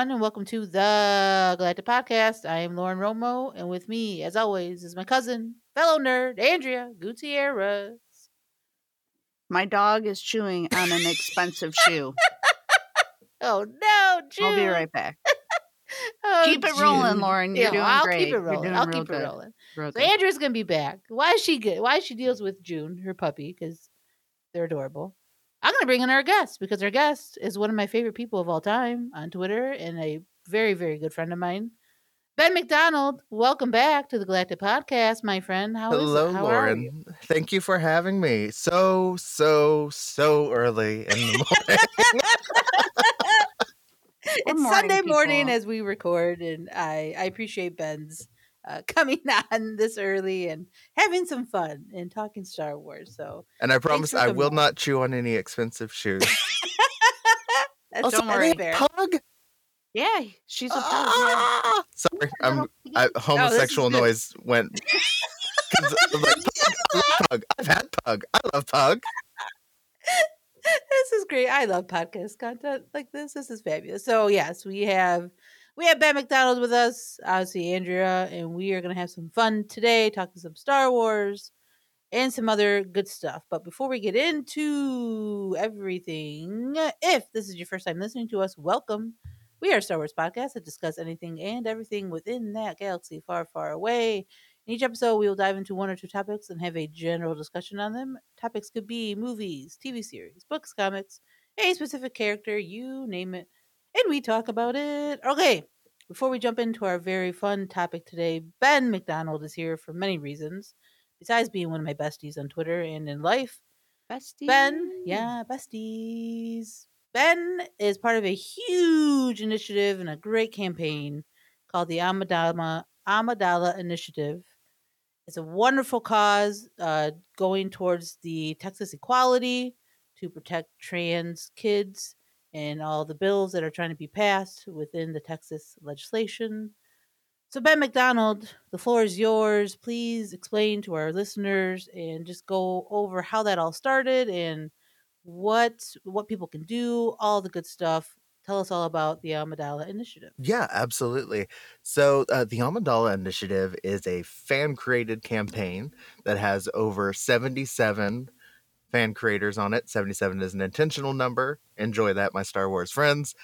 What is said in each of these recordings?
everyone, and welcome to the Galactic Podcast. I am Lauren Romo, and with me, as always, is my cousin, fellow nerd, Andrea Gutierrez. My dog is chewing on an expensive shoe. Oh no, June. I'll be right back. Oh, Keep it rolling, Lauren. Yeah, You're doing I'll great. keep it rolling. I'll keep it rolling. Real So good. Andrea's gonna be back. Why is she good? Why she deals with June, her puppy, because they're adorable. I'm gonna bring in our guest because our guest is one of my favorite people of all time on Twitter and a very, very good friend of mine. Byn McDonald, welcome back to the Galactic Podcast, my friend. How is it? Hello, How are you? Lauren. Thank you for having me. So, so, so early in the morning. it's morning, Sunday morning people. as we record, and I, I appreciate Byn's uh, coming on this early and having some fun and talking Star Wars. So and I promise I will on. not chew on any expensive shoes. that's, also, don't that's worry. any fair. pug? Yeah, she's a pug. Yeah. Ah! Sorry, I'm I, Oh, homosexual good. noise went. 'Cause I'm like, pug, I love pug. I've had pug. I love pug. this is great. I love podcast content like this. This is fabulous. So yes, we have we have Byn McDonald with us, obviously Andrea, and we are gonna have some fun today, talking some Star Wars and some other good stuff. But before we get into everything, if this is your first time listening to us, welcome. We are a Star Wars podcast that discuss anything and everything within that galaxy far, far away. In each episode, we will dive into one or two topics and have a general discussion on them. Topics could be movies, TV series, books, comics, a specific character, you name it, and we talk about it. Okay, before we jump into our very fun topic today, Byn McDonald is here for many reasons. Besides being one of my besties on Twitter and in life, Bestie. Byn, yeah, besties. Byn is part of a huge initiative and a great campaign called the Amadama Amidala Initiative. It's a wonderful cause uh, going towards the Texas equality to protect trans kids and all the bills that are trying to be passed within the Texas legislation. So, Byn McDonald, the floor is yours. Please explain to our listeners and just go over how that all started and what what people can do, all the good stuff. Tell us all about the Amidala Initiative. Yeah, absolutely. So, uh, the Amidala Initiative is a fan created campaign that has over 77 fan creators on it. 77 is an intentional number. Enjoy that, my Star Wars friends.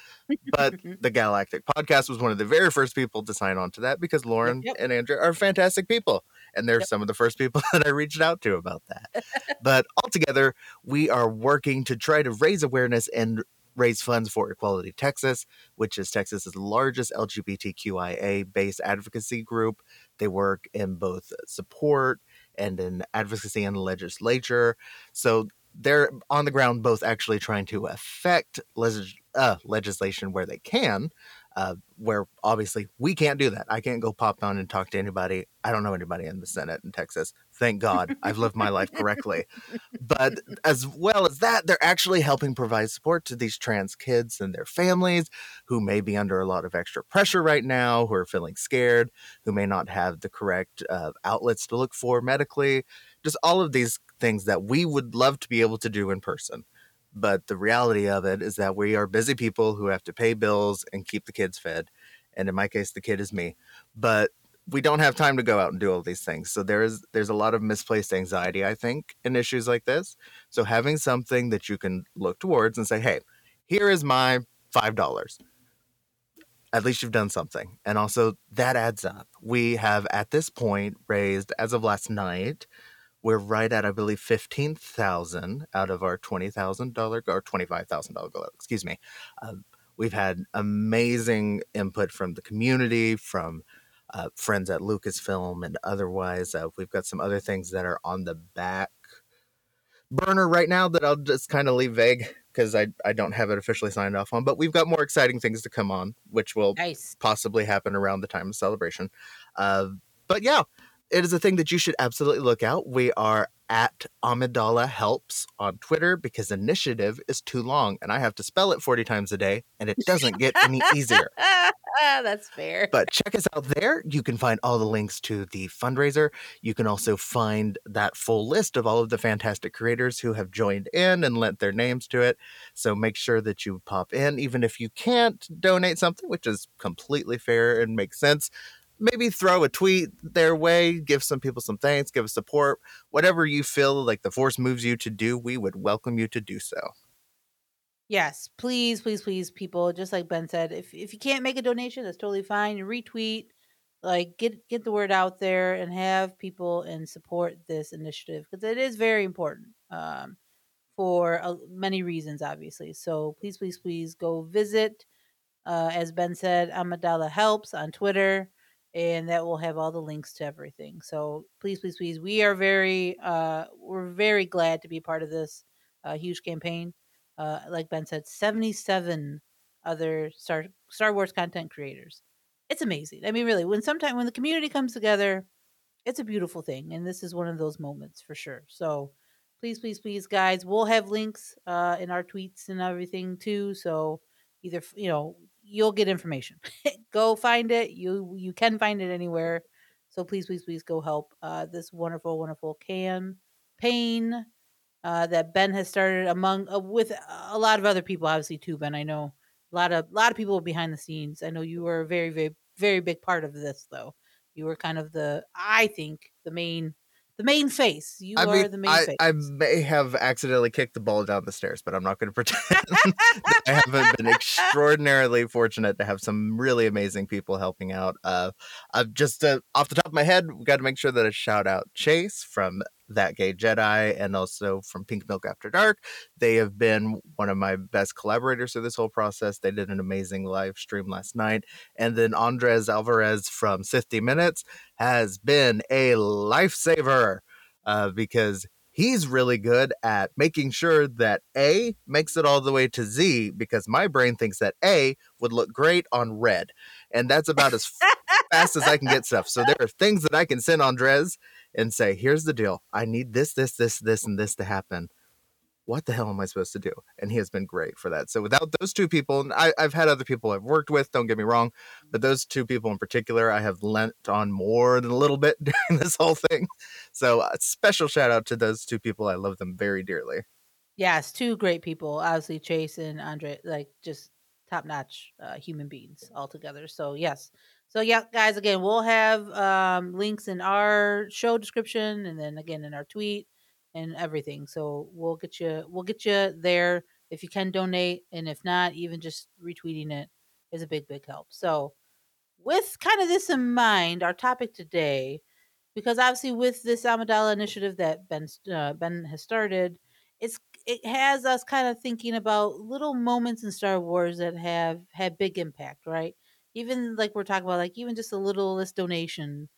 But the Galactic Podcast was one of the very first people to sign on to that because Lauren yep. and Andrea are fantastic people. And they're Yep. some of the first people that I reached out to about that. but altogether, we are working to try to raise awareness and raise funds for Equality Texas, which is Texas's largest LGBTQIA based advocacy group. They work in both support and in advocacy and legislature. So they're on the ground both actually trying to affect uh, legislation where they can, uh, where obviously we can't do that. I can't go pop on and talk to anybody. I don't know anybody in the Senate in Texas. Thank God I've lived my life correctly. But as well as that, they're actually helping provide support to these trans kids and their families who may be under a lot of extra pressure right now, who are feeling scared, who may not have the correct uh, outlets to look for medically. Just all of these things that we would love to be able to do in person. But the reality of it is that we are busy people who have to pay bills and keep the kids fed. And in my case, the kid is me. But we don't have time to go out and do all these things. So there is there's a lot of misplaced anxiety, I think, in issues like this. So having something that you can look towards and say, hey, here is my five dollars. At least you've done something. And also that adds up. We have at this point raised, as of last night, we're right at, I believe, fifteen thousand out of our twenty thousand dollar or twenty five thousand dollar goal. Excuse me. Um, we've had amazing input from the community, from uh, friends at Lucasfilm, and otherwise. Uh, we've got some other things that are on the back burner right now that I'll just kind of leave vague because I I don't have it officially signed off on. But we've got more exciting things to come on, which will Nice. possibly happen around the time of celebration. Uh, but yeah, it is a thing that you should absolutely look out. We are at Amidala Helps on Twitter because initiative is too long and I have to spell it 40 times a day and it doesn't get any easier. That's fair. But check us out there. You can find all the links to the fundraiser. You can also find that full list of all of the fantastic creators who have joined in and lent their names to it. So make sure that you pop in, even if you can't donate something, which is completely fair and makes sense maybe throw a tweet their way, give some people some thanks, give us support, whatever you feel like the force moves you to do, we would welcome you to do so. Yes, please, please, please, people. Just like Byn said, if if you can't make a donation, that's totally fine. Retweet, like get get the word out there and have people and support this initiative because it is very important um, for uh, many reasons, obviously. So please, please, please go visit. Uh, as Byn said, Amidala helps on Twitter and that will have all the links to everything. So please, please, please, we are very, uh, we're very glad to be part of this uh, huge campaign. Uh, like Byn said, seventy-seven other Star Star Wars content creators. It's amazing. I mean, really, when sometimes when the community comes together, it's a beautiful thing, and this is one of those moments for sure. So please, please, please, guys, we'll have links uh, in our tweets and everything too. So either you know you'll get information. go find it. You you can find it anywhere. So please, please, please go help uh, this wonderful, wonderful campaign uh, that Byn has started among uh, with a lot of other people, obviously too. Byn, I know a lot of a lot of people behind the scenes. I know you were a very, very, very big part of this, though. You were kind of the, I think, the main the main face. You I are mean, the main I, face. I may have accidentally kicked the ball down the stairs, but I'm not going to pretend. I haven't been extraordinarily fortunate to have some really amazing people helping out. Uh, uh just uh, off the top of my head, we got to make sure that I shout out Chase from that Gay Jedi and also from Pink Milk After Dark. They have been one of my best collaborators through this whole process. They did an amazing live stream last night. And then Andres Alvarez from 50 Minutes has been a lifesaver uh, because he's really good at making sure that A makes it all the way to Z because my brain thinks that A would look great on red. And that's about as fast as I can get stuff. So there are things that I can send Andres and say, here's the deal. I need this, this, this, this, and this to happen. What the hell am I supposed to do? And he has been great for that. So without those two people, and I, have had other people I've worked with, don't get me wrong, but those two people in particular, I have lent on more than a little bit during this whole thing. So a special shout out to those two people. I love them very dearly. Yes, two great people. Obviously, Chase and Andre, like just top notch uh, human beings altogether. So yes, so yeah, guys, again, we'll have um, links in our show description and then again in our tweet and everything. So we'll get you we'll get you there if you can donate and if not, even just retweeting it is a big, big help. So with kind of this in mind, our topic today, because obviously with this Amidala initiative that Byn uh, Byn has started, it's it has us kind of thinking about little moments in Star Wars that have had big impact, right? Even like we're talking about, like even just a little list donation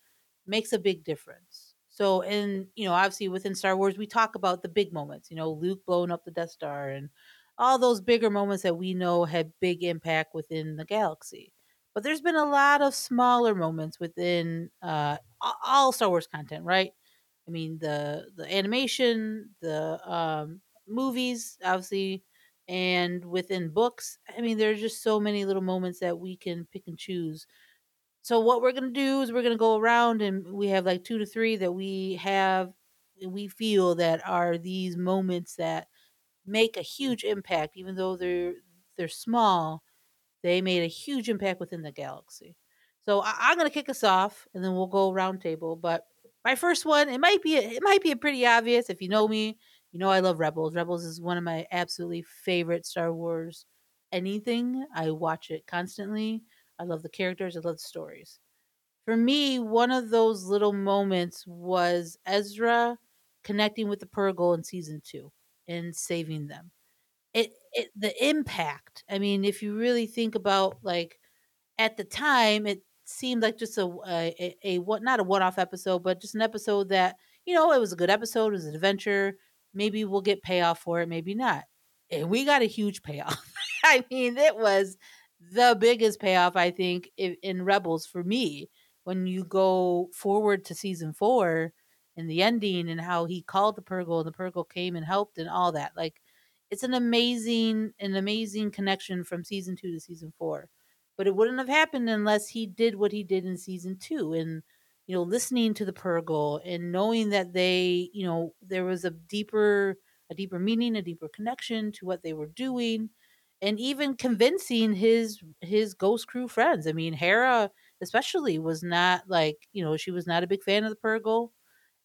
makes a big difference. So, and you know, obviously within Star Wars, we talk about the big moments. You know, Luke blowing up the Death Star and all those bigger moments that we know had big impact within the galaxy. But there's been a lot of smaller moments within uh, all Star Wars content, right? I mean, the the animation, the um, movies, obviously and within books i mean there's just so many little moments that we can pick and choose. So what we're to do is we're to go around and we have like two to three that we have we feel that are these moments that make a huge impact even though they're they're small they made a huge impact within the galaxy. So I, am to kick us off and then we'll go round table but my first one it might be it might be pretty obvious if you know me you know, I love Rebels. Rebels is one of my absolutely favorite Star Wars anything. I watch it constantly. I love the characters, I love the stories. For me, one of those little moments was Ezra connecting with the Purrgil in season two and saving them. It, it the impact. I mean, if you really think about like at the time, it seemed like just a a, a, a what not a one off episode, but just an episode that you know it was a good episode, it was an adventure maybe we'll get payoff for it, maybe not. And we got a huge payoff. I mean, it was the biggest payoff I think in, Rebels for me when you go forward to season four and the ending and how he called the Purrgil and the Purrgil came and helped and all that. Like it's an amazing, an amazing connection from season two to season four. But it wouldn't have happened unless he did what he did in season two and you know, listening to the Purrgil and knowing that they, you know, there was a deeper a deeper meaning, a deeper connection to what they were doing and even convincing his his ghost crew friends. I mean, Hera especially was not like, you know, she was not a big fan of the Purrgil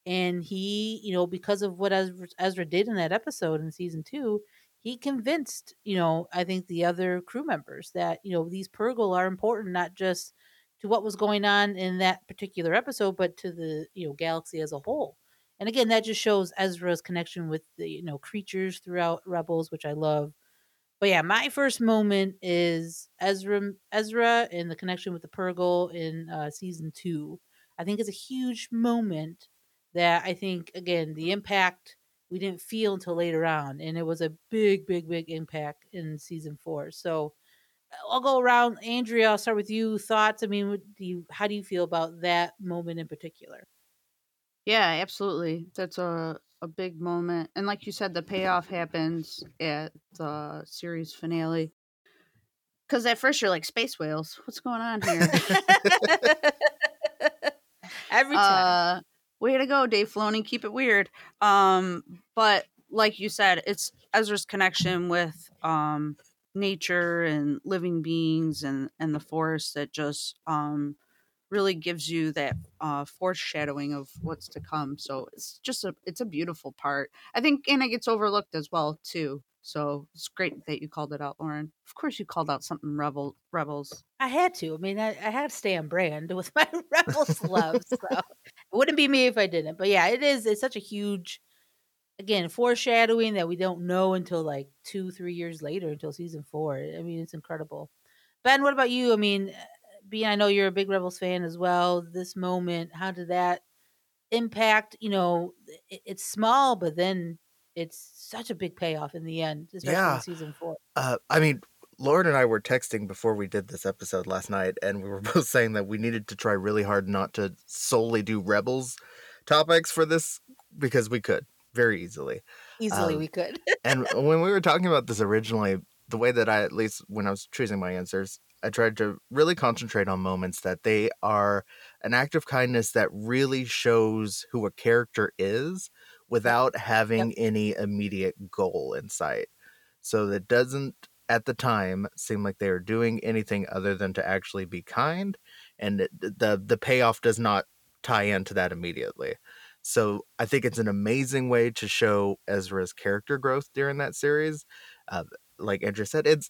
and he, you know, because of what Ezra, Ezra did in that episode in season 2, he convinced, you know, I think the other crew members that, you know, these Purrgil are important not just to what was going on in that particular episode, but to the, you know, galaxy as a whole. And again, that just shows Ezra's connection with the, you know, creatures throughout Rebels, which I love. But yeah, my first moment is Ezra Ezra and the connection with the Purrgil in uh, season two. I think it's a huge moment that I think again the impact we didn't feel until later on, and it was a big, big, big impact in season four. So I'll go around. Andrea, I'll start with you. Thoughts? I mean, do you how do you feel about that moment in particular? Yeah, absolutely. That's a a big moment, and like you said, the payoff happens at the series finale. Because at first you're like space whales. What's going on here? Every time. Uh, way to go, Dave Filoni. Keep it weird. Um, but like you said, it's Ezra's connection with um nature and living beings and and the forest that just um really gives you that uh foreshadowing of what's to come so it's just a it's a beautiful part i think and it gets overlooked as well too so it's great that you called it out lauren of course you called out something rebel rebels I had to. I mean, I, I had to stay on brand with my Rebels love. So it wouldn't be me if I didn't. But yeah, it is. It's such a huge, again, foreshadowing that we don't know until like two, three years later, until season four. I mean, it's incredible. Byn, what about you? I mean, being I know you're a big Rebels fan as well. This moment, how did that impact? You know, it, it's small, but then it's such a big payoff in the end, especially Yeah. in season four. Uh, I mean, Lauren and I were texting before we did this episode last night, and we were both saying that we needed to try really hard not to solely do Rebels topics for this because we could very easily. Easily, Um, we could. And when we were talking about this originally, the way that I, at least when I was choosing my answers, I tried to really concentrate on moments that they are an act of kindness that really shows who a character is without having any immediate goal in sight. So that doesn't at the time seem like they are doing anything other than to actually be kind and the the payoff does not tie into that immediately. So I think it's an amazing way to show Ezra's character growth during that series. Uh, like Andrea said, it's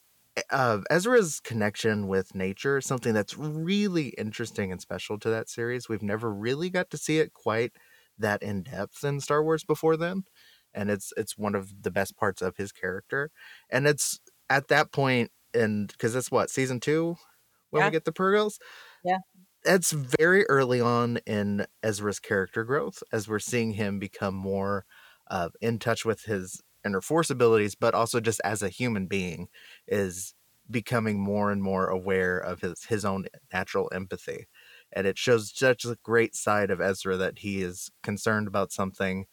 uh, Ezra's connection with nature something that's really interesting and special to that series. We've never really got to see it quite that in depth in Star Wars before then, and it's it's one of the best parts of his character. And it's at that point, and because it's what season two when Yeah. we get the Purrgils. Yeah. That's very early on in Ezra's character growth as we're seeing him become more uh, in touch with his inner force abilities, but also just as a human being is becoming more and more aware of his his own natural empathy. And it shows such a great side of Ezra that he is concerned about something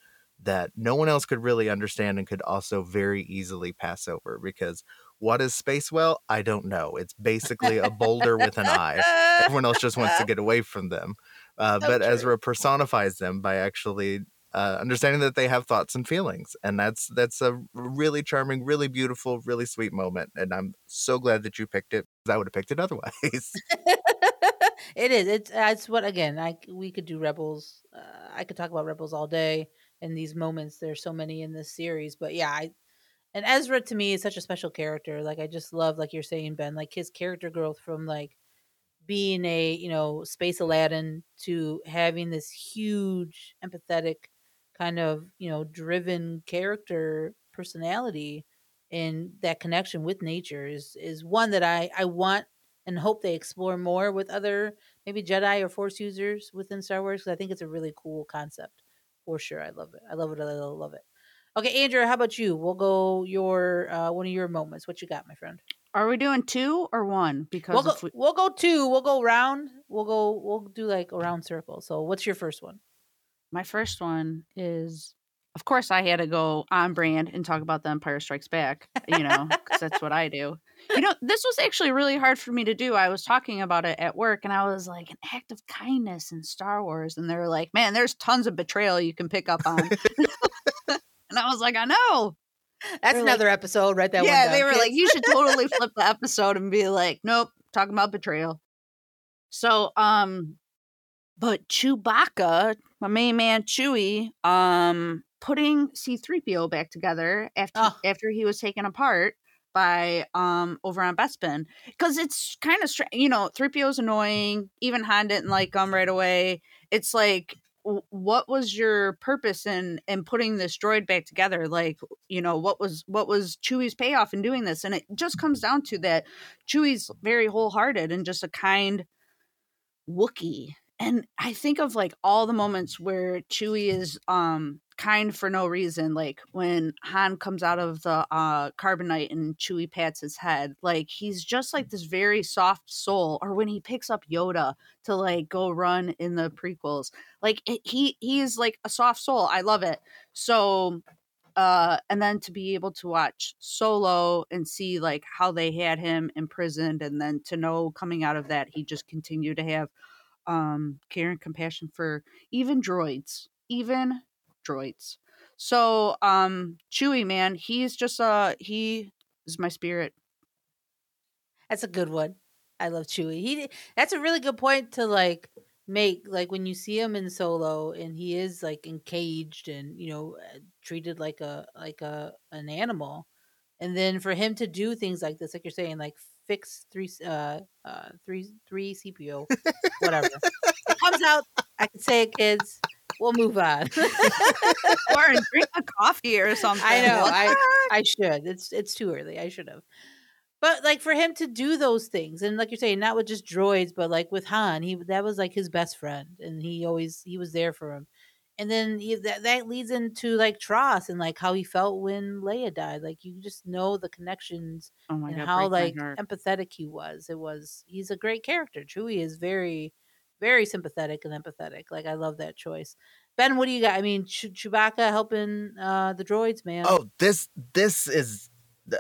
that no one else could really understand and could also very easily pass over because what is space well i don't know it's basically a boulder with an eye everyone else just wants to get away from them uh, So but true. ezra personifies them by actually uh, understanding that they have thoughts and feelings and that's that's a really charming really beautiful really sweet moment and i'm so glad that you picked it. i would have picked it otherwise it is. It's it's what again. I we could do rebels. Uh, I could talk about rebels all day. In these moments, there's so many in this series. But yeah, I and Ezra to me is such a special character. Like I just love, like you're saying, Byn, like his character growth from like being a you know space Aladdin to having this huge empathetic kind of you know driven character personality and that connection with nature is is one that I I want and hope they explore more with other maybe Jedi or Force users within Star Wars because I think it's a really cool concept for sure. I love it. I love it. I love it. Okay, Andrea, how about you? We'll go your uh, one of your moments. What you got, my friend? Are we doing two or one? Because We'll go, we, we'll go two. We'll go round. We'll go. We'll do like a round circle. So, what's your first one? my first one is, of course, I had to go on brand and talk about the Empire Strikes Back. You know, because that's what I do. You know, this was actually really hard for me to do. I was talking about it at work, and I was like, an act of kindness in Star Wars, and they were like, man, there's tons of betrayal you can pick up on. and I was like, I know. That's They're like- another episode, right? That yeah, they were like, you should totally flip the episode and be like, nope, talking about betrayal. So, um, but Chewbacca, my main man Chewie, um, putting C3PO back together after Oh. after he was taken apart by um over on Bespin because it's kind of strange you know 3PO is annoying even Han didn't like him right away it's like what was your purpose in in putting this droid back together? Like you know what was what was Chewie's payoff in doing this? And it just comes mm-hmm. down to that Chewie's very wholehearted and just a kind Wookiee and I think of like all the moments where Chewie is um kind for no reason like when Han comes out of the uh carbonite and Chewie pats his head like he's just like this very soft soul or when he picks up Yoda to like go run in the prequels like it, he he is like a soft soul I love it. So uh and then to be able to watch solo and see like how they had him imprisoned and then to know coming out of that he just continued to have um care and compassion for even droids even droids so um chewie man he's just uh he is my spirit That's a good one. I love Chewie. He that's a really good point to like make like when you see him in solo and he is like encaged and you know uh, treated like a like a an animal and then for him to do things like this like you're saying like fix three uh uh three three cpo whatever it comes out i can say it kids we'll move on or drink a coffee or something I know, What I- I should. It's it's too early. I should have. But like for him to do those things, and like you're saying, not with just droids, but like with Han, he that was like his best friend, and he always he was there for him. And then he, that that leads into like TROS and like how he felt when Leia died. Like you just know the connections oh my and god how like empathetic he was. It was he's a great character. Chewie is very, very sympathetic and empathetic. Like I love that choice. Byn, what do you got? I mean, Chew- Chewbacca helping uh the droids, man. Oh, this this is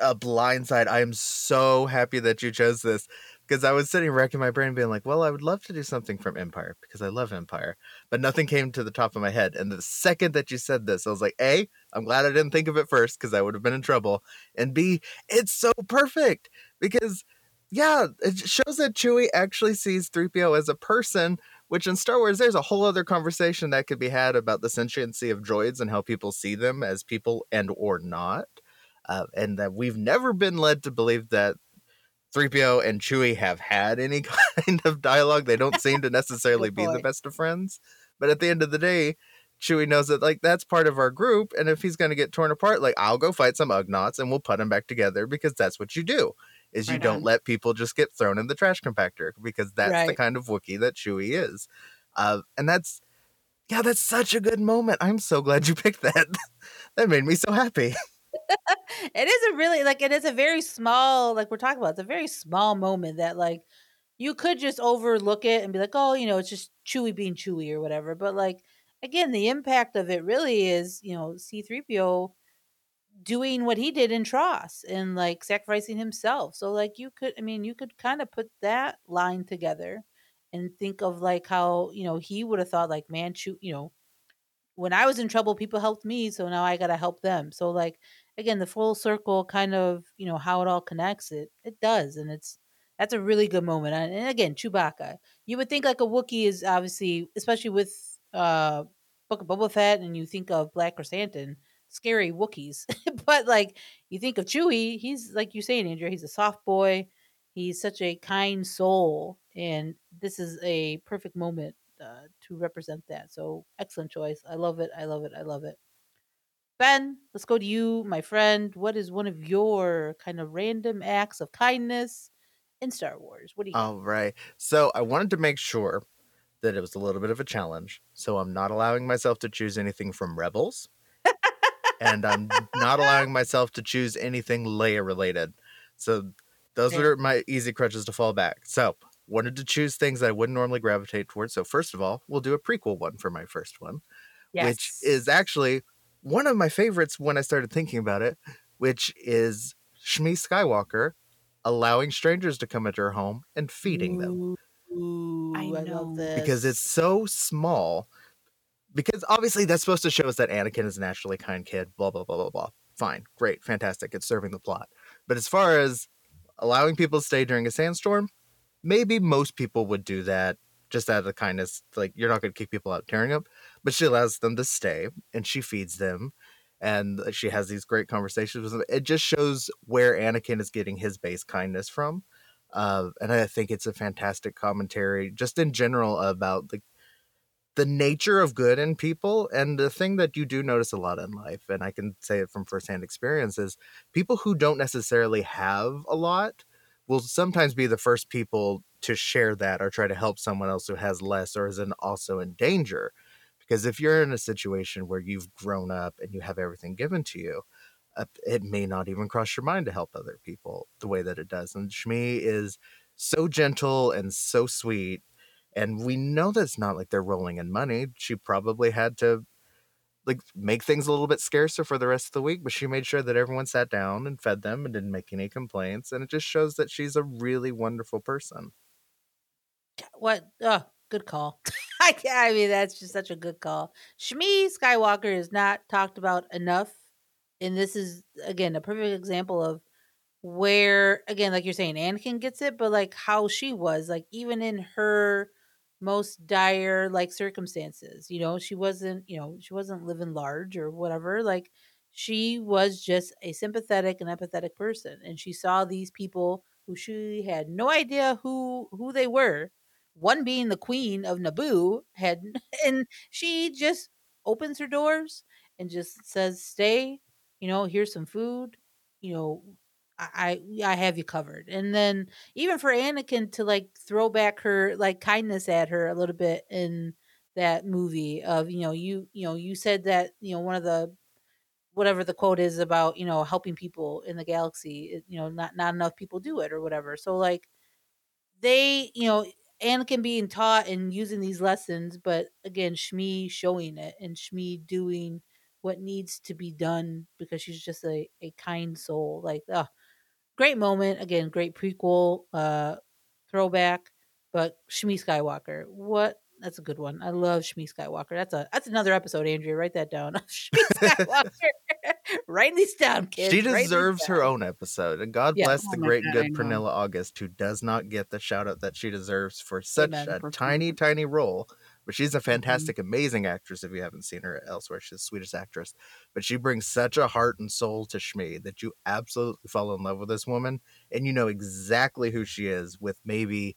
a blindside. I am so happy that you chose this because I was sitting racking my brain, being like, "Well, I would love to do something from Empire because I love Empire," but nothing came to the top of my head. And the second that you said this, I was like, "A, I'm glad I didn't think of it first because I would have been in trouble," and B, it's so perfect because. Yeah, it shows that Chewie actually sees 3PO as a person which in Star Wars, there's a whole other conversation that could be had about the sentiency of droids and how people see them as people and or not. Uh, and that we've never been led to believe that 3PO and Chewie have had any kind of dialogue. They don't seem to necessarily Good be the best of friends. But at the end of the day, Chewie knows that like that's part of our group, and if he's going to get torn apart, like I'll go fight some Ugnaughts and we'll put them back together because that's what you do. Is you Right don't on. let people just get thrown in the trash compactor because that's the kind of Wookiee that Chewie is, uh, and that's yeah, that's such a good moment. I'm so glad you picked that. that made me so happy. It is a really like it is a very small like we're talking about it's a very small moment that like you could just overlook it and be like oh you know it's just chewie being chewie or whatever but like again the impact of it really is you know c3po doing what he did in TROS and like sacrificing himself so like you could i mean you could kind of put that line together and think of like how you know he would have thought like man chew you know when i was in trouble people helped me so now i gotta help them so like again the full circle kind of you know how it all connects it it does and it's that's a really good moment and, again chewbacca you would think like a wookiee is obviously especially with uh book of boba fett and you think of black chrysanthemum scary wookiees but like you think of chewie he's like you're saying andrea he's a soft boy he's such a kind soul and this is a perfect moment uh, to represent that so excellent choice i love it i love it i love it Byn, let's go to you, my friend. What is one of your kind of random acts of kindness in Star Wars? What do you got? All right. So I wanted to make sure that it was a little bit of a challenge. So I'm not allowing myself to choose anything from Rebels. and I'm not allowing myself to choose anything Leia related. So those Yeah. were my easy crutches to fall back. So wanted to choose things that I wouldn't normally gravitate towards. So first of all, we'll do a prequel one for my first one, which is actually one of my favorites when I started thinking about it, which is Shmi Skywalker allowing strangers to come into her home and feeding them Ooh, I I, know. love this because it's so small. Because obviously that's supposed to show us that Anakin is a naturally kind kid, blah blah blah blah blah. Fine, great, fantastic. It's serving the plot. But as far as allowing people to stay during a sandstorm, maybe most people would do that just out of kindness. Like you're not going to kick people out tearing up, but she allows them to stay and she feeds them, and she has these great conversations with them. It just shows where Anakin is getting his base kindness from. Uh, and I think it's a fantastic commentary, just in general, about the the nature of good in people. And the thing that you do notice a lot in life, and I can say it from firsthand experience, is people who don't necessarily have a lot will sometimes be the first people to share that or try to help someone else who has less or is in, also in danger. Because if you're in a situation where you've grown up and you have everything given to you, uh, it may not even cross your mind to help other people the way that it does. And Shmi is so gentle and so sweet. And we know that it's not like they're rolling in money. She probably had to like make things a little bit scarcer for the rest of the week, but she made sure that everyone sat down and fed them and didn't make any complaints. And it just shows that she's a really wonderful person. what oh good call I, mean that's just such a good call. Shmi skywalker is not talked about enough and this is again a perfect example of where again like you're saying anakin gets it but like how she was like even in her most dire like circumstances you know she wasn't you know she wasn't living large or whatever like she was just a sympathetic and empathetic person and she saw these people who she had no idea who who they were one being the queen of Naboo had and she just opens her doors and just says stay you know here's some food you know I I have you covered. And then even for Anakin to like throw back her like kindness at her a little bit in that movie of you know you you know you said that you know one of the whatever the quote is about you know helping people in the galaxy you know not not enough people do it or whatever. So like they you know Anakin being taught and using these lessons but again Shmi showing it and Shmi doing what needs to be done because she's just a, a kind soul like oh great moment again great prequel uh throwback but Shmi Skywalker what that's a good one I love Shmi Skywalker that's a that's another episode Andrea write that down Shmi Skywalker write these down kids she deserves her own episode. And God Yeah. bless Oh the great God, good. Pernilla August, who does not get the shout out that she deserves for such Amen. a For tiny, tiny role. But she's Mm-hmm. a fantastic, amazing actress if you haven't seen her elsewhere. She's the sweetest actress. But she brings such a heart and soul to Shmi that you absolutely fall in love with this woman. And you know exactly who she is with maybe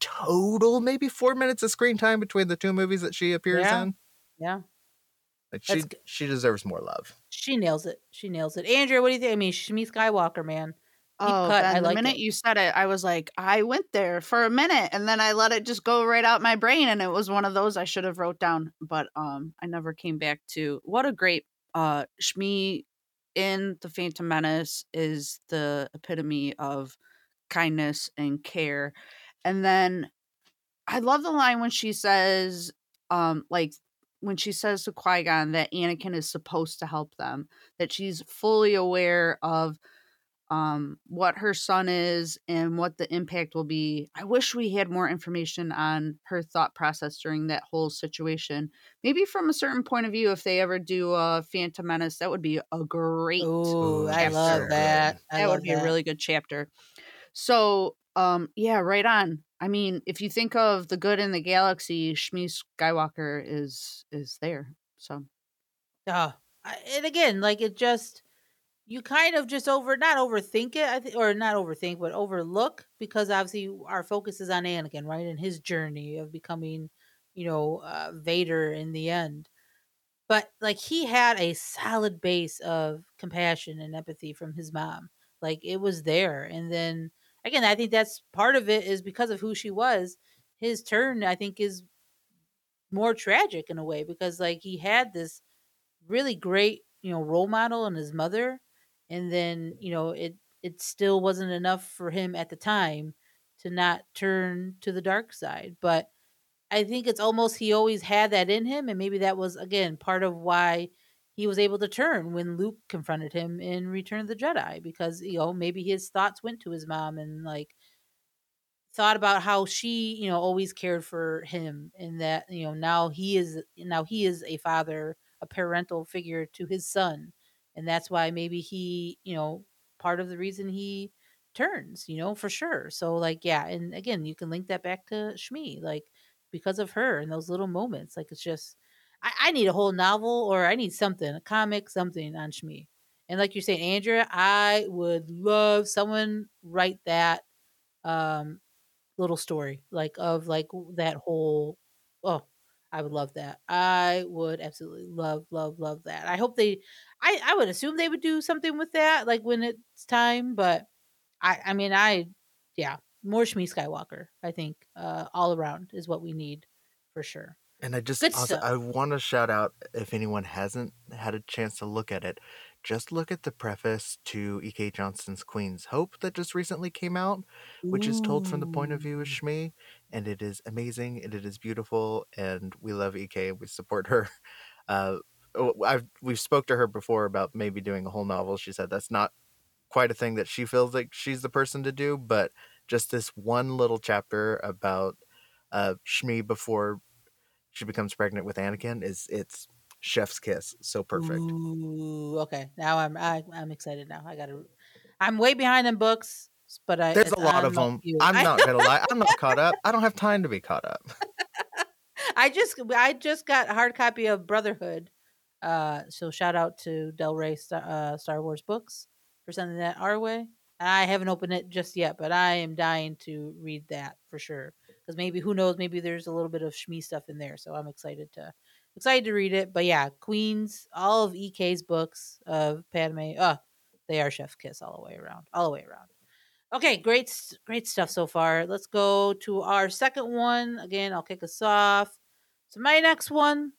total, maybe four minutes of screen time between the two movies that she appears Yeah. in. yeah Like she good. she deserves more love. She nails it. She nails it. Andrea, what do you think? I mean, Shmi Skywalker, man. Deep Oh, cut. Byn, I the like minute it. you said it, I was like, I went there for a minute, and then I let it just go right out my brain, and it was one of those I should have wrote down, but um, I never came back to. What a great uh, Shmi in the Phantom Menace is the epitome of kindness and care, and then I love the line when she says, um, like when she says to Qui Gon that Anakin is supposed to help them, that she's fully aware of um what her son is and what the impact will be. I wish we had more information on her thought process during that whole situation. Maybe from a certain point of view, if they ever do a Phantom Menace, that would be a great Ooh, I love that. I that love would be a really good chapter. So, um, yeah, right on. I mean, if you think of the good in the galaxy, Shmi Skywalker is is there. So I- and again, like it just you kind of just over not overthink it, I think, or not overthink, but overlook because obviously our focus is on Anakin, right, and his journey of becoming, you know, uh, Vader in the end. But like he had a solid base of compassion and empathy from his mom, like it was there. And then again, I think that's part of it is because of who she was. His turn, I think, is more tragic in a way because like he had this really great you know role model in his mother and then you know it it still wasn't enough for him at the time to not turn to the dark side. But I think it's almost he always had that in him, and maybe that was again part of why he was able to turn when Luke confronted him in Return of the Jedi, because you know maybe his thoughts went to his mom and like thought about how she you know always cared for him and that you know now he is now he is a father a parental figure to his son and that's why maybe he you know part of the reason he turns you know for sure. So like yeah and again you can link that back to shmi like because of her and those little moments like it's just I, I need a whole novel or i need something a comic something on shmi. And like you're saying andrea i would love someone write that um little story like of like that whole oh i would love that. I would absolutely love love love that. I hope they i i would assume they would do something with that like when it's time but i i mean i yeah more shmi skywalker i think uh all around is what we need for sure And I just also. I want to shout out if anyone hasn't had a chance to look at it, just look at the preface to E.K. Johnston's Queen's Hope that just recently came out, which is told from the point of view of Shmi, and it is amazing and it is beautiful, and we love E.K. and we support her. Uh, oh, I've we've spoke to her before about maybe doing a whole novel. She said that's not quite a thing that she feels like she's the person to do, but just this one little chapter about uh, Shmi before she becomes pregnant with Anakin is it's chef's kiss, so perfect. Ooh, okay now i'm I, i'm excited now i gotta i'm way behind in books but i There's a lot on of them. I'm not gonna lie, I'm not caught up. I don't have time to be caught up. I just I just got a hard copy of Brotherhood. Uh, so shout out to Del Rey Star, uh, Star Wars books for sending that our way. I haven't opened it just yet, but I am dying to read that for sure. Because maybe who knows, maybe there's a little bit of Shmi stuff in there. So I'm excited to excited to read it. But yeah, Queens, all of EK's books of Padme, uh, they are Chef Kiss all the way around, all the way around. Okay, great, great stuff so far. Let's go to our second one. Again, I'll kick us off. So my next one,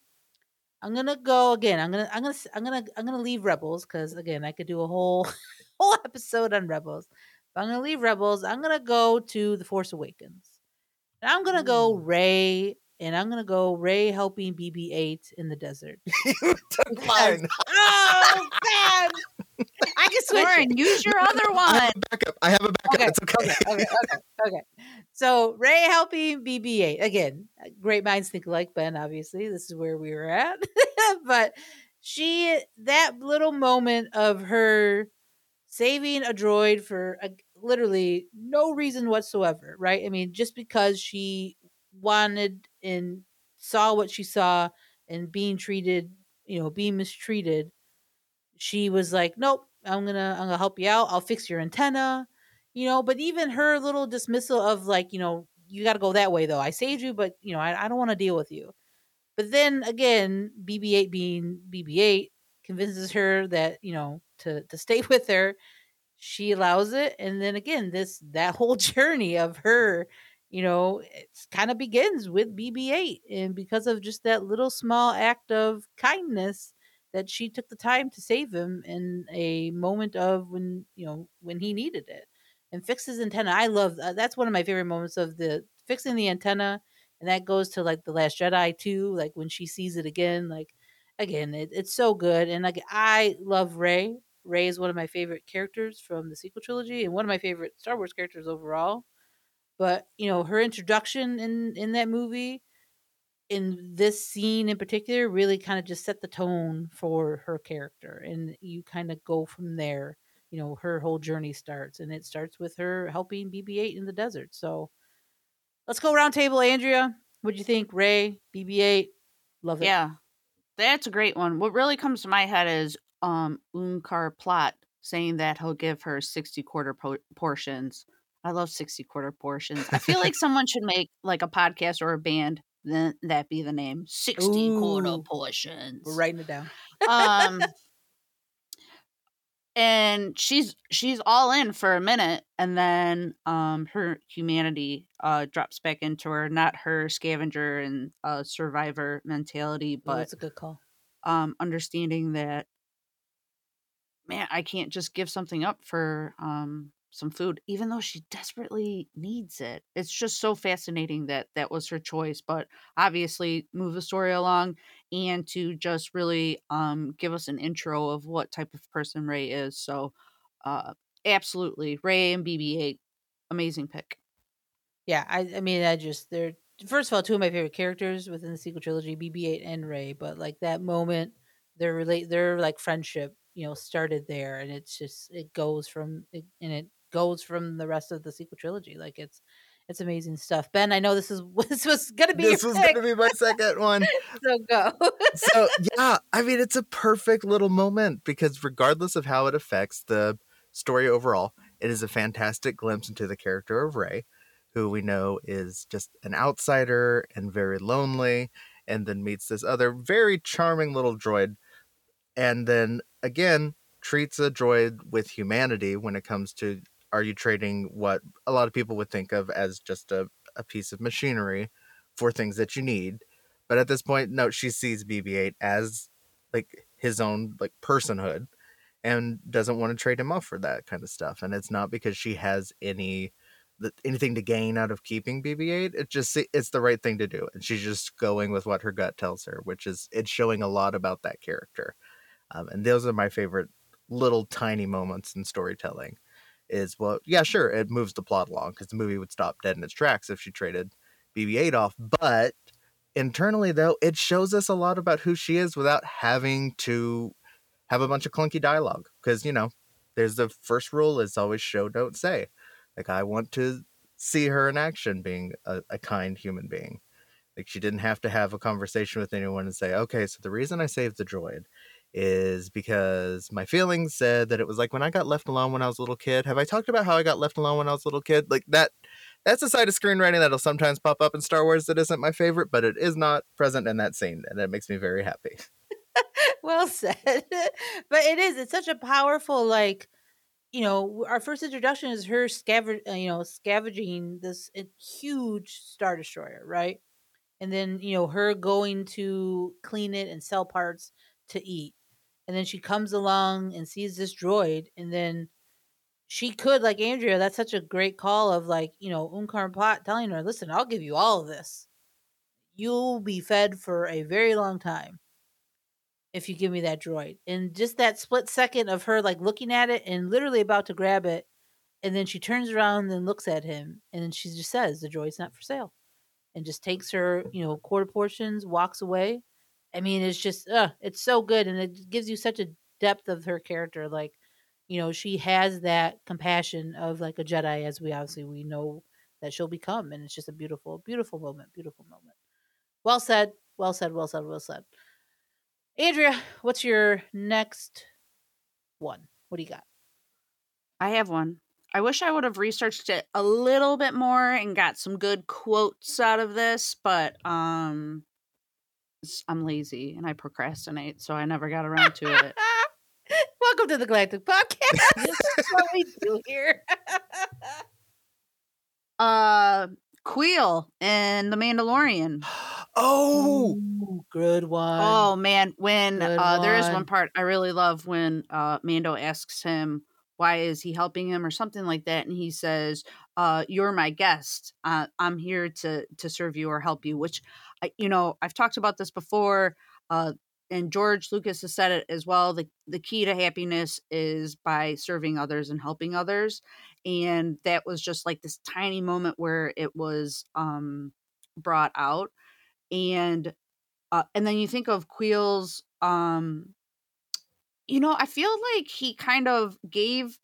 I'm gonna go again. I'm gonna, I'm gonna, I'm gonna, I'm gonna leave Rebels because again, I could do a whole, whole episode on Rebels. But I'm gonna leave Rebels. I'm gonna go to The Force Awakens. And I'm gonna go Rey, and I'm gonna go Rey helping BB-8 in the desert. you took mine. Oh man, I can switch it. Lauren, use your other one. I have a backup. I have a backup. Okay, It's okay. okay, okay, okay. So Rey helping BB-8 again. uh, Great minds think alike, Byn. Obviously, this is where we were at. but she, that little moment of her saving a droid for a, literally no reason whatsoever, right? I mean, just because she wanted and saw what she saw and being treated, you know, being mistreated she was like, "Nope, I'm gonna I'm gonna help you out. I'll fix your antenna." You know, but even her little dismissal of like, you know, you got to go that way though. I saved you, but you know, I, I don't want to deal with you. But then again, BB-8 being BB-8 convinces her that you know to to stay with her. She allows it, and then again, this that whole journey of her, you know, it's kind of begins with BB-8, and because of just that little small act of kindness that she took the time to save him in a moment of when you know when he needed it and fix his antenna i love uh, that's one of my favorite moments of the fixing the antenna and that goes to like the last jedi too like when she sees it again like again it, it's so good and like i love rey rey is one of my favorite characters from the sequel trilogy and one of my favorite star wars characters overall but you know her introduction in in that movie in this scene in particular really kind of just set the tone for her character and you kind of go from there you know her whole journey starts and it starts with her helping bb8 in the desert so let's go round table andrea. What'd you think? Rey bb8 love it. Yeah, that's a great one. What really comes to my head is um Unkar Plutt saying that he'll give her 60 quarter po- portions. I love 60 quarter portions. I feel like someone should make like a podcast or a band, then that be the name 60 quarter portions. we're writing it down um and she's she's all in for a minute and then um her humanity uh drops back into her not her scavenger and uh survivor mentality but but it's a good call. um understanding that man, I can't just give something up for um some food, even though she desperately needs it. It's just so fascinating that that was her choice. But obviously, move the story along and to just really um give us an intro of what type of person rey is. So, uh, absolutely, rey and BB-8, amazing pick. Yeah, I, I mean, I just they're first of all two of my favorite characters within the sequel trilogy, BB-8 and rey But like that moment, their relate, their like friendship, you know, started there, and it's just it goes from and it goes from the rest of the sequel trilogy. Like it's it's amazing stuff. Byn, I know this is this was gonna be this was pick. gonna be my second one. so go. so yeah, I mean it's a perfect little moment because regardless of how it affects the story overall, it is a fantastic glimpse into the character of Rey, who we know is just an outsider and very lonely, and then meets this other very charming little droid, and then again treats a droid with humanity when it comes to are you trading what a lot of people would think of as just a, a piece of machinery for things that you need but at this point no she sees bb8 as like his own like personhood and doesn't want to trade him off for that kind of stuff and it's not because she has any anything to gain out of keeping bb8 it just it's the right thing to do and she's just going with what her gut tells her which is it's showing a lot about that character um, and those are my favorite little tiny moments in storytelling is well, yeah, sure, it moves the plot along because the movie would stop dead in its tracks if she traded BB-8 off. But internally, though, it shows us a lot about who she is without having to have a bunch of clunky dialogue. Because you know, there's the first rule is always show, don't say. Like I want to see her in action, being a, a kind human being. Like she didn't have to have a conversation with anyone and say, okay, so the reason I saved the droid is because my feelings said that it was like when I got left alone when I was a little kid. Have I talked about how I got left alone when I was a little kid? Like that that's a side of screenwriting that'll sometimes pop up in Star Wars that isn't my favorite, but it is not present in that scene, and it makes me very happy. well said. but it is, it's such a powerful like you know, our first introduction is her scavenge, uh, you know, scavenging this uh, huge star destroyer, right? And then, you know, her going to clean it and sell parts to eat and then she comes along and sees this droid and then she could like andrea that's such a great call of like you know unkar Plutt telling her listen i'll give you all of this. You'll be fed for a very long time if you give me that droid. And just that split second of her like looking at it and literally about to grab it and then she turns around and looks at him and then she just says the droid's not for sale and just takes her you know quarter portions walks away I mean, it's just, uh, it's so good, and it gives you such a depth of her character. Like, you know, she has that compassion of like a Jedi, as we obviously we know that she'll become, and it's just a beautiful, beautiful moment, beautiful moment. Well said, well said, well said, well said. Andrea, what's your next one? What do you got? I have one. I wish I would have researched it a little bit more and got some good quotes out of this, but um I'm lazy and I procrastinate, so I never got around to it. Welcome to the Galactic Podcast. this is what we do here. uh, Kuiil and The Mandalorian. Oh, Ooh, good one. Oh man, when Good uh, there is one. one part I really love when uh, Mando asks him why is he helping him or something like that, and he says, uh, "You're my guest. Uh, I'm here to to serve you or help you." Which I, you know, I've talked about this before, uh, and George Lucas has said it as well. The the key to happiness is by serving others and helping others, and that was just like this tiny moment where it was um, brought out, and uh, and then you think of Kuiil's, um, you know, I feel like he kind of gave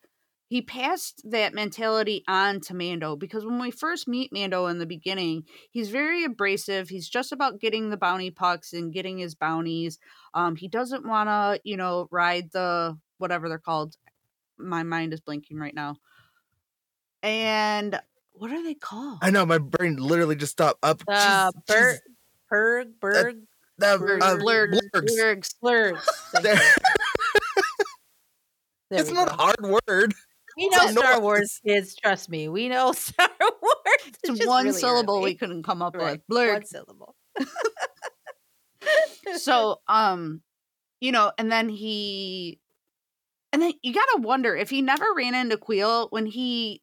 he passed that mentality on to Mando because when we first meet Mando in the beginning, he's very abrasive. He's just about getting the bounty pucks and getting his bounties. Um, he doesn't want to, you know, ride the whatever they're called. My mind is blinking right now. And what are they called? I know my brain literally just stopped up. Uh, Jeez, Bert, Berg, Berg, jeez. Uh, Blurg, uh, blurgs, blurgs. blurgs. Blurgs. There- There it's not go. a hard word. We know Star nuance. Wars kids. Trust me, we know Star Wars. It's It's one really syllable we couldn't come up Right, with. Blurg. One syllable. so um you know and then he And then you gotta wonder if he never ran into Kuiil when he,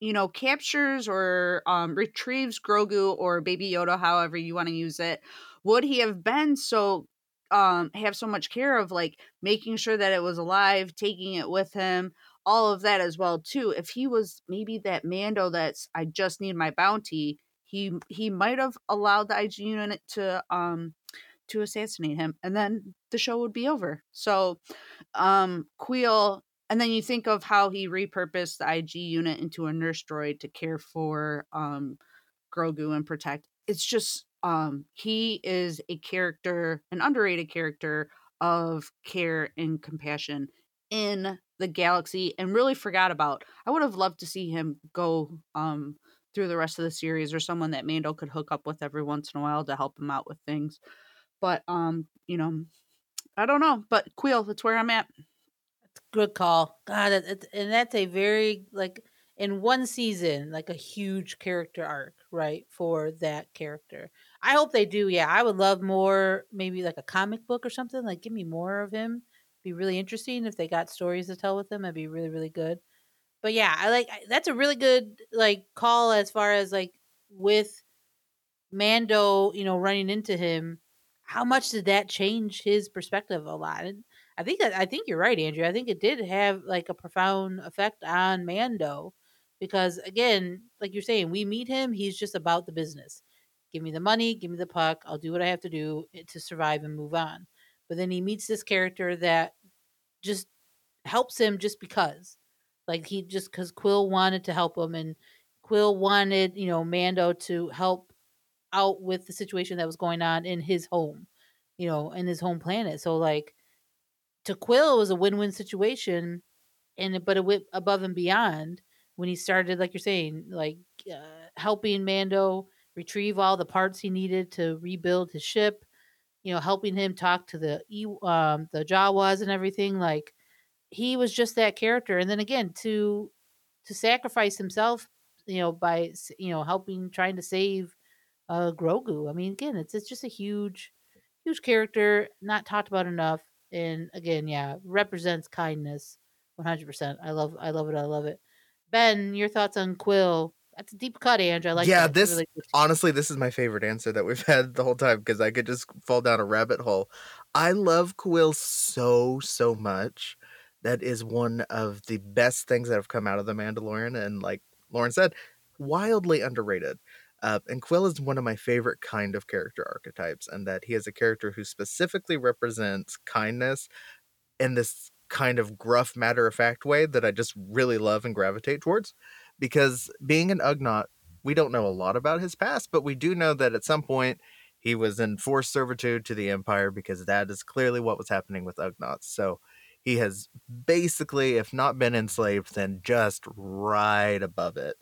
you know, captures or um, retrieves Grogu or Baby Yoda, however you want to use it. Would he have been so um have so much care of like making sure that it was alive, taking it with him, all of that as well too. If he was maybe that Mando that's I just need my bounty, he he might have allowed the IG unit to um to assassinate him and then the show would be over. So um Kuiil and then you think of how he repurposed the IG unit into a nurse droid to care for um Grogu and protect. It's just um he is a character, an underrated character of care and compassion in the galaxy and really forgot about. I would have loved to see him go um through the rest of the series or someone that Mando could hook up with every once in a while to help him out with things. But um, you know, I don't know. But Kuiil, that's where I'm at. Good call. God, it, it- and that's a very like in one season, like a huge character arc, right? For that character. I hope they do. Yeah, I would love more. Maybe like a comic book or something. Like, give me more of him. Be really interesting if they got stories to tell with him. That'd be really, really good. But yeah, I like that's a really good like call as far as like with Mando, you know, running into him. How much did that change his perspective a lot? And I think that I think you're right, Andrea. I think it did have like a profound effect on Mando because again, like you're saying, we meet him, he's just about the business. Give me the money, give me the puck, I'll do what I have to do eh, to survive and move on. But then he meets this character that just helps him just because. Like he just cuz Kuiil wanted to help him and Kuiil wanted, you know, Mando to help out with the situation that was going on in his home, you know, in his home planet. So like to Kuiil was a win-win situation, and but it went above and beyond when he started, like you're saying, like uh, helping Mando retrieve all the parts he needed to rebuild his ship. You know, helping him talk to the um, the Jawas and everything. Like he was just that character, and then again to to sacrifice himself, you know, by you know helping trying to save uh, Grogu. I mean, again, it's it's just a huge, huge character, not talked about enough. And again, yeah, represents kindness, one hundred percent. I love, I love it, I love it. Byn, your thoughts on Kuiil? That's a deep cut, Andrea. I like. Yeah, that. This- really honestly, this is my favorite answer that we've had the whole time because I could just fall down a rabbit hole. I love Kuiil so, so much. That is one of the best things that have come out of The Mandalorian. And like Lauren said, wildly underrated. Uh, and Kuiil is one of my favorite kind of character archetypes, and that he is a character who specifically represents kindness in this kind of gruff, matter of fact way that I just really love and gravitate towards. Because being an Ugnaught, we don't know a lot about his past, but we do know that at some point he was in forced servitude to the Empire because that is clearly what was happening with Ugnaughts. So he has basically, if not been enslaved, then just right above it.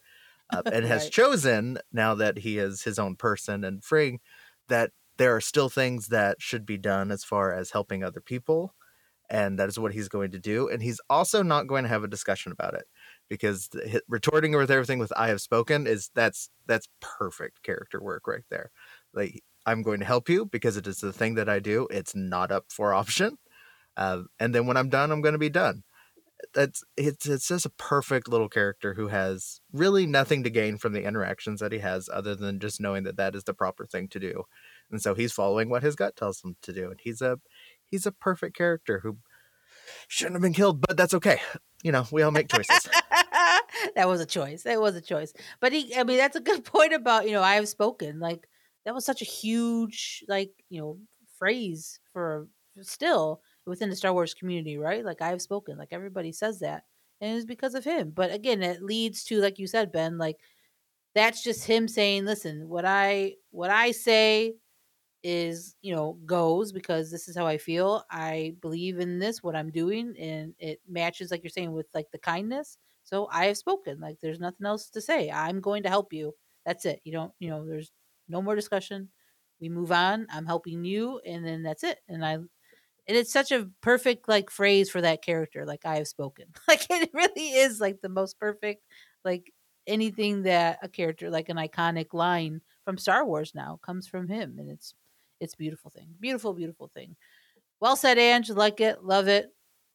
Uh, and has Right. chosen, now that he is his own person and free, that there are still things that should be done as far as helping other people. And that is what he's going to do. And he's also not going to have a discussion about it because retorting with everything with "I have spoken" is that's that's perfect character work right there. Like I'm going to help you because it is the thing that I do. It's not up for option. Uh, and then when I'm done, I'm going to be done. That's it's it's just a perfect little character who has really nothing to gain from the interactions that he has, other than just knowing that that is the proper thing to do, and so he's following what his gut tells him to do. And he's a he's a perfect character who shouldn't have been killed, but that's okay. You know, we all make choices. that was a choice. That was a choice. But he, I mean, that's a good point about you know I have spoken. Like that was such a huge like you know phrase for still within the Star Wars community, right? Like I have spoken. Like everybody says that, and it's because of him. But again, it leads to like you said, Byn. Like that's just him saying, "Listen, what I what I say." Is you know goes because this is how i feel i believe in this what i'm doing and it matches like you're saying with like the kindness so i have spoken like there's nothing else to say i'm going to help you that's it you don't you know there's no more discussion we move on i'm helping you and then that's it and i and it's such a perfect like phrase for that character like i have spoken. Like it really is like the most perfect like anything that a character like an iconic line from star wars now comes from him and it's it's a beautiful thing beautiful beautiful thing well said ange like it love it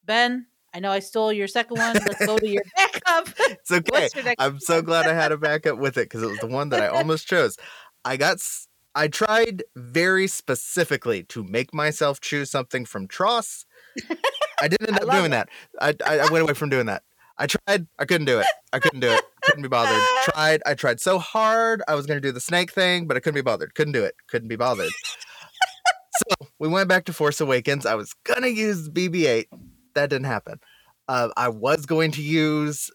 Byn, I know I stole your second one. Let's go to your backup. It's okay. What's your next I'm so glad I had a backup with it because it was the one that I almost chose. I got. I tried very specifically to make myself choose something from TROS. I didn't end up doing it. that. I, I I went away from doing that. I tried. I couldn't do it. I couldn't do it. Couldn't be bothered. Tried. I tried so hard. I was going to do the snake thing, but I couldn't be bothered. Couldn't do it. Couldn't be bothered. We went back to Force Awakens. I was going to use BB-8. That didn't happen. Uh, I was going to use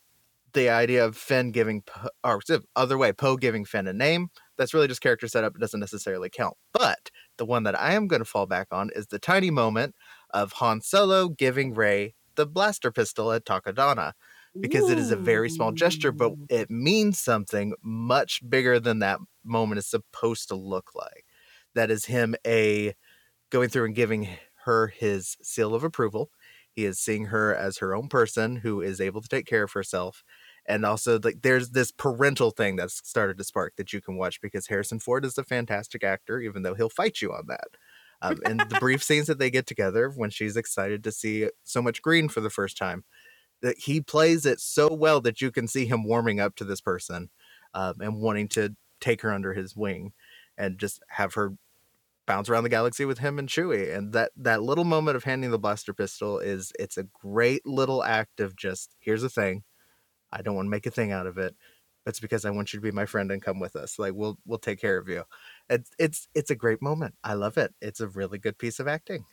the idea of Finn giving, Po- or other way, Poe giving Finn a name. That's really just character setup. It doesn't necessarily count. But the one that I am going to fall back on is the tiny moment of Han Solo giving Rey the blaster pistol at Takodana because it is a very small gesture, but it means something much bigger than that moment is supposed to look like. That is him a going through and giving her his seal of approval. He is seeing her as her own person who is able to take care of herself. And also like there's this parental thing that's started to spark that you can watch because Harrison Ford is a fantastic actor, even though he'll fight you on that. Um, and the brief scenes that they get together when she's excited to see so much green for the first time that he plays it so well that you can see him warming up to this person um, and wanting to take her under his wing and just have her bounce around the galaxy with him and Chewie. And that that little moment of handing the blaster pistol is it's a great little act of just here's a thing. I don't want to make a thing out of it. It's because I want you to be my friend and come with us. Like we'll we'll take care of you. It's it's it's a great moment. I love it. It's a really good piece of acting.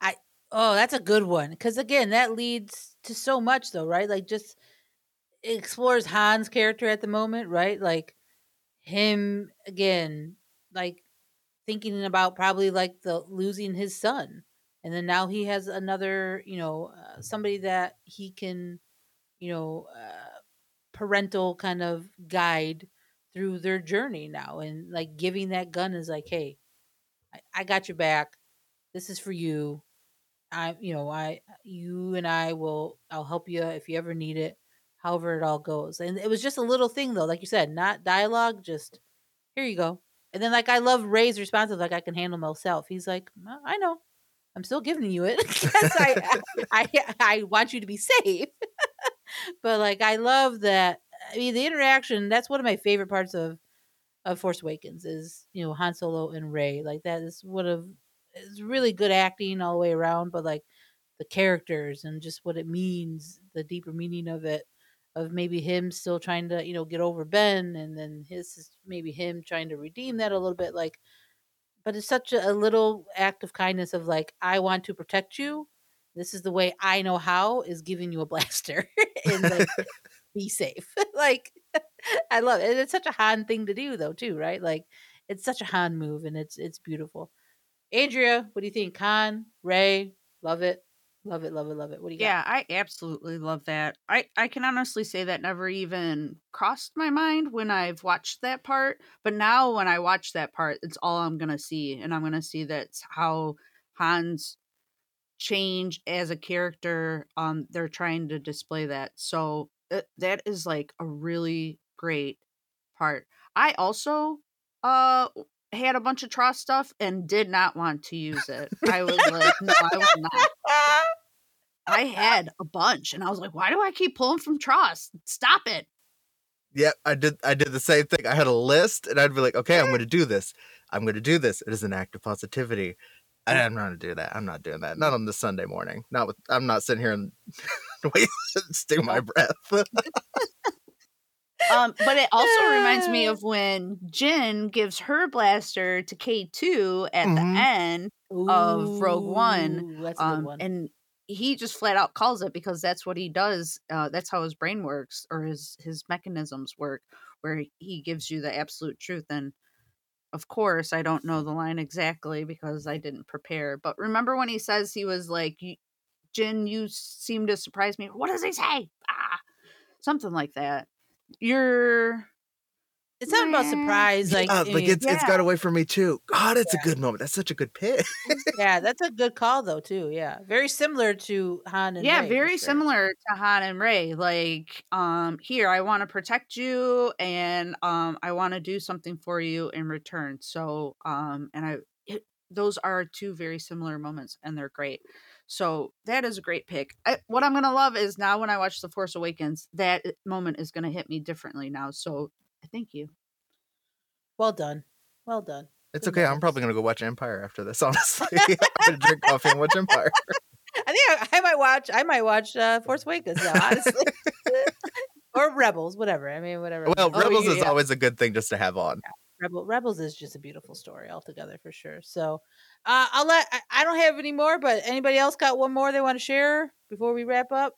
I oh, that's a good one. Because again, that leads to so much, though, right? Like, just explores Han's character at the moment, right? Like him again, like thinking about probably like the losing his son, and then now he has another, you know, uh, somebody that he can, you know, uh, parental kind of guide through their journey now, and like giving that gun is like, hey, I, I got your back. This is for you. I, you know, I, you and I will, I'll help you if you ever need it, however it all goes. And it was just a little thing though, like you said, not dialogue, just here you go. And then like I love Rey's response of like I can handle myself. He's like, "Uh, I know, I'm still giving you it because I, I, I want you to be safe. but like I love that. I mean, the interaction. That's one of my favorite parts of of Force Awakens is you know Han Solo and Rey. Like that is one of it's really good acting all the way around. But like the characters and just what it means, the deeper meaning of it, of maybe him still trying to you know get over Ben, and then his is maybe him trying to redeem that a little bit. Like, but it's such a, a little act of kindness of like I want to protect you. This is the way I know how is giving you a blaster and like be safe. like I love it. And It's such a Han thing to do though, too, right? Like it's such a Han move and it's it's beautiful. Andrea, what do you think? Han, Rey, love it. Love it, love it, love it. What do you got? Yeah, I absolutely love that. I I can honestly say that never even crossed my mind when I've watched that part, but now when I watch that part, it's all I'm going to see and I'm going to see that's how Hans change as a character um they're trying to display that. So uh, that is like a really great part. I also uh had a bunch of TROS stuff and did not want to use it. I was like, no, I will not. I had a bunch, and I was like, "Why do I keep pulling from TROS? Stop it!" Yeah, I did. I did the same thing. I had a list, and I'd be like, "Okay, I'm going to do this. I'm going to do this. It is an act of positivity." And I'm not going to do that. I'm not doing that. Not on the Sunday morning. Not with. I'm not sitting here and wait, stew my breath. Um, but it also reminds me of when Jyn gives her blaster to K two at Mhm. the end, of Rogue One, Ooh, That's a good um, one. and he just flat out calls it because that's what he does. Uh, that's how his brain works or his his mechanisms work, where he gives you the absolute truth. And of course, I don't know the line exactly because I didn't prepare. But remember when he says he was like, "Jyn, you seem to surprise me." What does he say? Ah, something like that. You're it's not about surprise. Like, yeah, I like mean, it's it's yeah. got away from me too. God, it's a good moment. That's such a good pick. yeah, that's a good call though too. Yeah, very similar to Han and yeah Rey, very sure. similar to han and rey like um here i want to protect you and um i want to do something for you in return so um and i it, those are two very similar moments and they're great. So that is a great pick. I, what I'm gonna love is now when I watch The Force Awakens, that moment is gonna hit me differently now. So thank you. Well done. Well done. It's okay. I'm probably gonna go watch Empire after this. Honestly, I'm gonna drink coffee and watch Empire. I think I, I might watch. I might watch uh, Force Awakens now, honestly, or Rebels, whatever. I mean, whatever. Well, Oh, Rebels you- is yeah. always a good thing just to have on. Rebel, Rebels is just a beautiful story altogether for sure. So, uh, I'll let. I, I don't have any more, but anybody else got one more they want to share before we wrap up?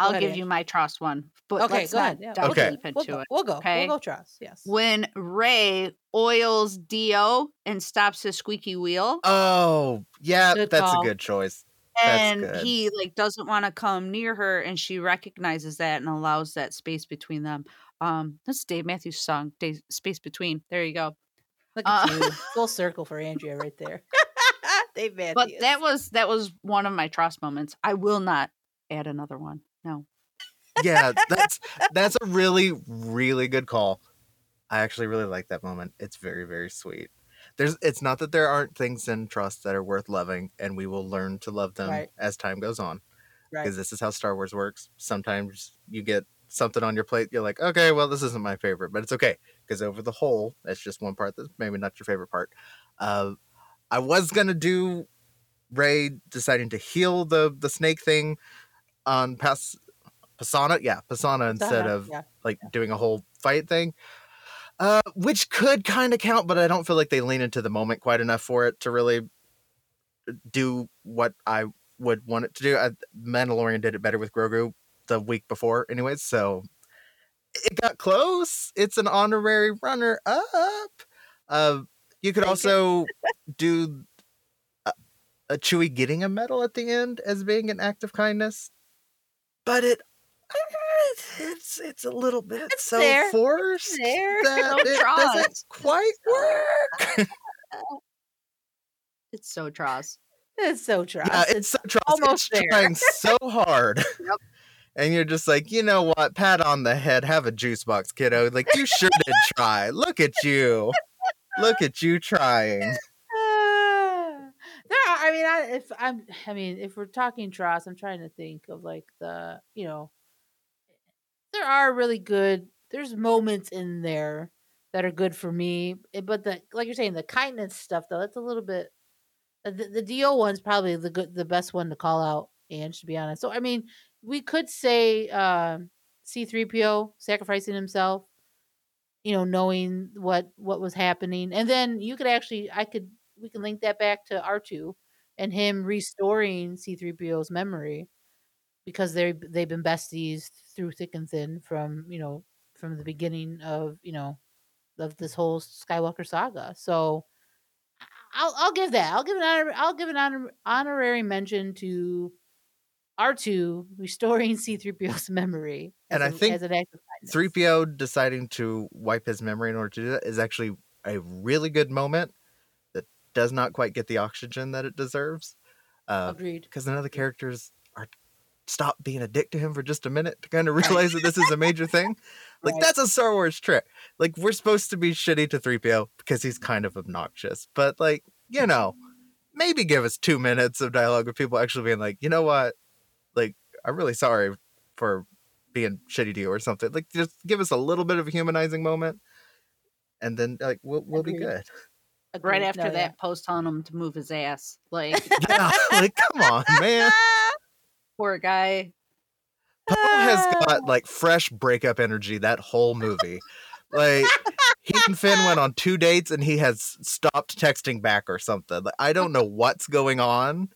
I'll give Ange. you my TROS one, but okay, let's go not ahead. Yeah, dive we'll Okay. deep go. We'll go. it. We'll go. okay? We'll go. TROS. Yes. When Rey oils D-O and stops his squeaky wheel, Oh, yeah, Good that's call. a good choice. that's and good. he like doesn't want to come near her and she recognizes that and allows that space between them um that's dave matthews song Dave, space between there you go Look at Uh, you. Full circle for Andrea right there. Dave Matthews. but that was that was one of my TROS moments i will not add another one no Yeah, that's that's a really really good call. I actually really like that moment. It's very very sweet. There's it's not that there aren't things in TROS that are worth loving and we will learn to love them Right. as time goes on. right. Because this is how Star Wars works. Sometimes you get something on your plate, you're like, okay, well, this isn't my favorite, but it's okay. Because over the whole, that's just one part that's maybe not your favorite part. Uh, I was gonna do Rey deciding to heal the the snake thing on Pas Pasaana, yeah, Pasaana instead Uh-huh, of yeah. like doing a whole fight thing. Uh, which could kind of count, but I don't feel like they lean into the moment quite enough for it to really do what I would want it to do. I, Mandalorian did it better with Grogu the week before, anyways. So it got close. It's an honorary runner up. Uh, you could also do a, a Chewie getting a medal at the end as being an act of kindness, but it uh, it's it's a little bit It's so there. forced there. that So it doesn't quite work. it's so TROS. It's so TROS. Yeah, it's so TROS. almost it's there. trying so hard. Yep. And you're just like, you know what? Pat on the head, have a juice box, kiddo. Like you sure did try. Look at you. Look at you trying. I mean, I, if I'm, I mean, if we're talking TROS, I'm trying to think of like the, you know, there are really good. There's moments in there that are good for me, eh, but the like you're saying, the kindness stuff though, that's a little bit. uh, The, the Do one's probably the good, the best one to call out, and To be honest, so I mean, we could say um C3PO sacrificing himself you know knowing what what was happening and then you could actually i could we can link that back to r2 and him restoring c3po's memory because they they've been besties through thick and thin from you know from the beginning of you know of this whole skywalker saga. So i'll i'll give that i'll give an honor i'll give an honor, honorary mention to r2 restoring c3po's memory And I think as an act of 3PO deciding to wipe his memory in order to do that is actually a really good moment does not quite get the oxygen that it deserves. Uh, agreed because none of the characters are stop being a dick to him for just a minute to kind of realize that this is a major thing. Like Right. that's a Star Wars trick. Like we're supposed to be shitty to 3PO because he's kind of obnoxious. But like, you know, maybe give us 2 minutes of dialogue with people actually being like, "You know what? Like I'm really sorry for being shitty to you or something." Like just give us a little bit of a humanizing moment and then like we'll we'll be Agreed. Right after No, yeah. that, post on him to move his ass. Like Yeah, like come on, man. poor guy. Poe has got like fresh breakup energy that whole movie. Like he and Finn went on two dates and he has stopped texting back or something. Like, I don't know what's going on,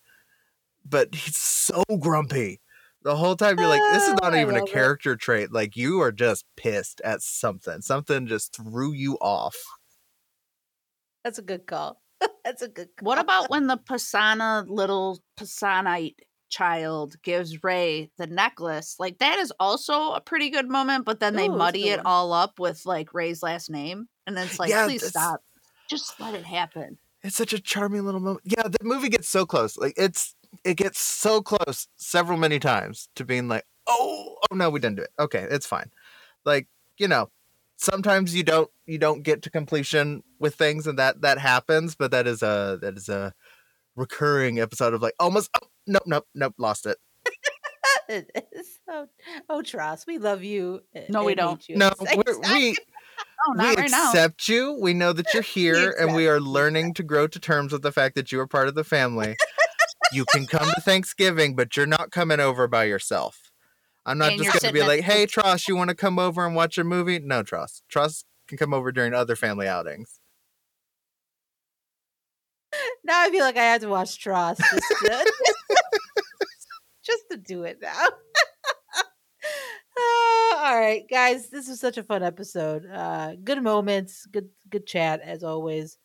but he's so grumpy. The whole time you're like, this is not even a love it. character trait. Like you are just pissed at something. Something just threw you off. That's a good call. That's a good call. What about when the Pasaana little Pasanite child gives Rey the necklace? Like that is also a pretty good moment, but then they Ooh, muddy it all up with like Rey's last name. And then it's like, Yeah, please that's- stop. Just let it happen. It's such a charming little moment. Yeah, the movie gets so close. Like it's it gets so close several many times to being like, oh, oh no, we didn't do it. Okay, it's fine. Like, you know, sometimes you don't you don't get to completion with things and that that happens but that is a that is a recurring episode of like almost oh, nope nope nope lost it It is. oh, oh, TROS, we love you. No, we don't. you. no we're, we Oh, we not right now. accept you we know that you're here and we are learning to grow to terms with the fact that you are part of the family you can come to thanksgiving but you're not coming over by yourself i'm not And just going to be like hey TROS you want to come over and watch a movie no TROS TROS can come over during other family outings Now I feel like I have to watch TROS just to, just to do it now. Uh, all right, guys, this was such a fun episode. Uh, good moments, good good chat as always.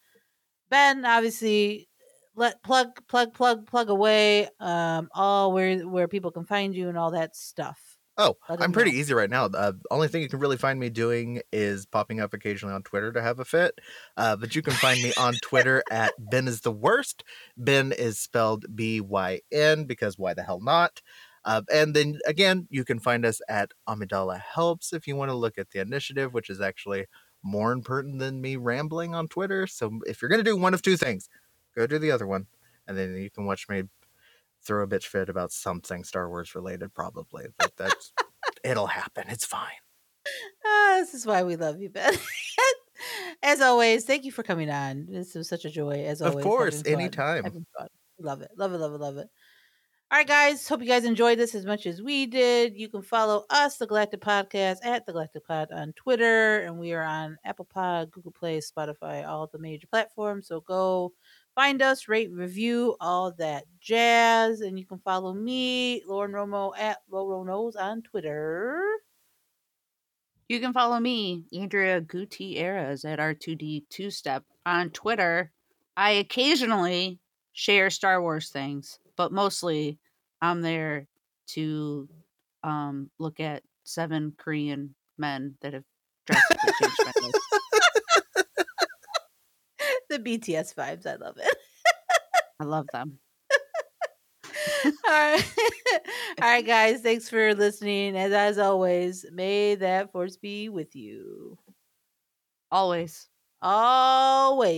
Byn, obviously, let plug plug plug plug away. Um, all where where people can find you and all that stuff. Oh, I'm pretty know. easy right now. The only thing you can really find me doing is popping up occasionally on Twitter to have a fit. Uh, but you can find me on Twitter at Byn is the worst. Byn is spelled B Y N because why the hell not? Uh, and then again, you can find us at Amidala Helps if you want to look at the initiative, which is actually more important than me rambling on Twitter. So if you're going to do one of two things, go do the other one. And then you can watch me throw a bitch fit about something Star Wars related, probably. But that's it'll happen. It's fine. Ah, this is why we love you, Byn. as always, thank you for coming on. This was such a joy. As Of always, course, having fun, anytime. Love it, love it, love it, love it. All right, guys. Hope you guys enjoyed this as much as we did. You can follow us, the Galactic Podcast, at the Galactic Pod on Twitter, and we are on Apple Pod, Google Play, Spotify, all the major platforms. So go find us, rate, review, all that jazz, and you can follow me, Lauren Romo, at Loro Knows on Twitter. You can follow me, Andrea Gutierrez, at R2D Two Step on Twitter. I occasionally share Star Wars things, but mostly I'm there to um, look at seven Korean men that have drastically changed my life. The BTS vibes. I love it. I love them. All right. All right, guys. Thanks for listening. As as always, may that force be with you. Always. Always.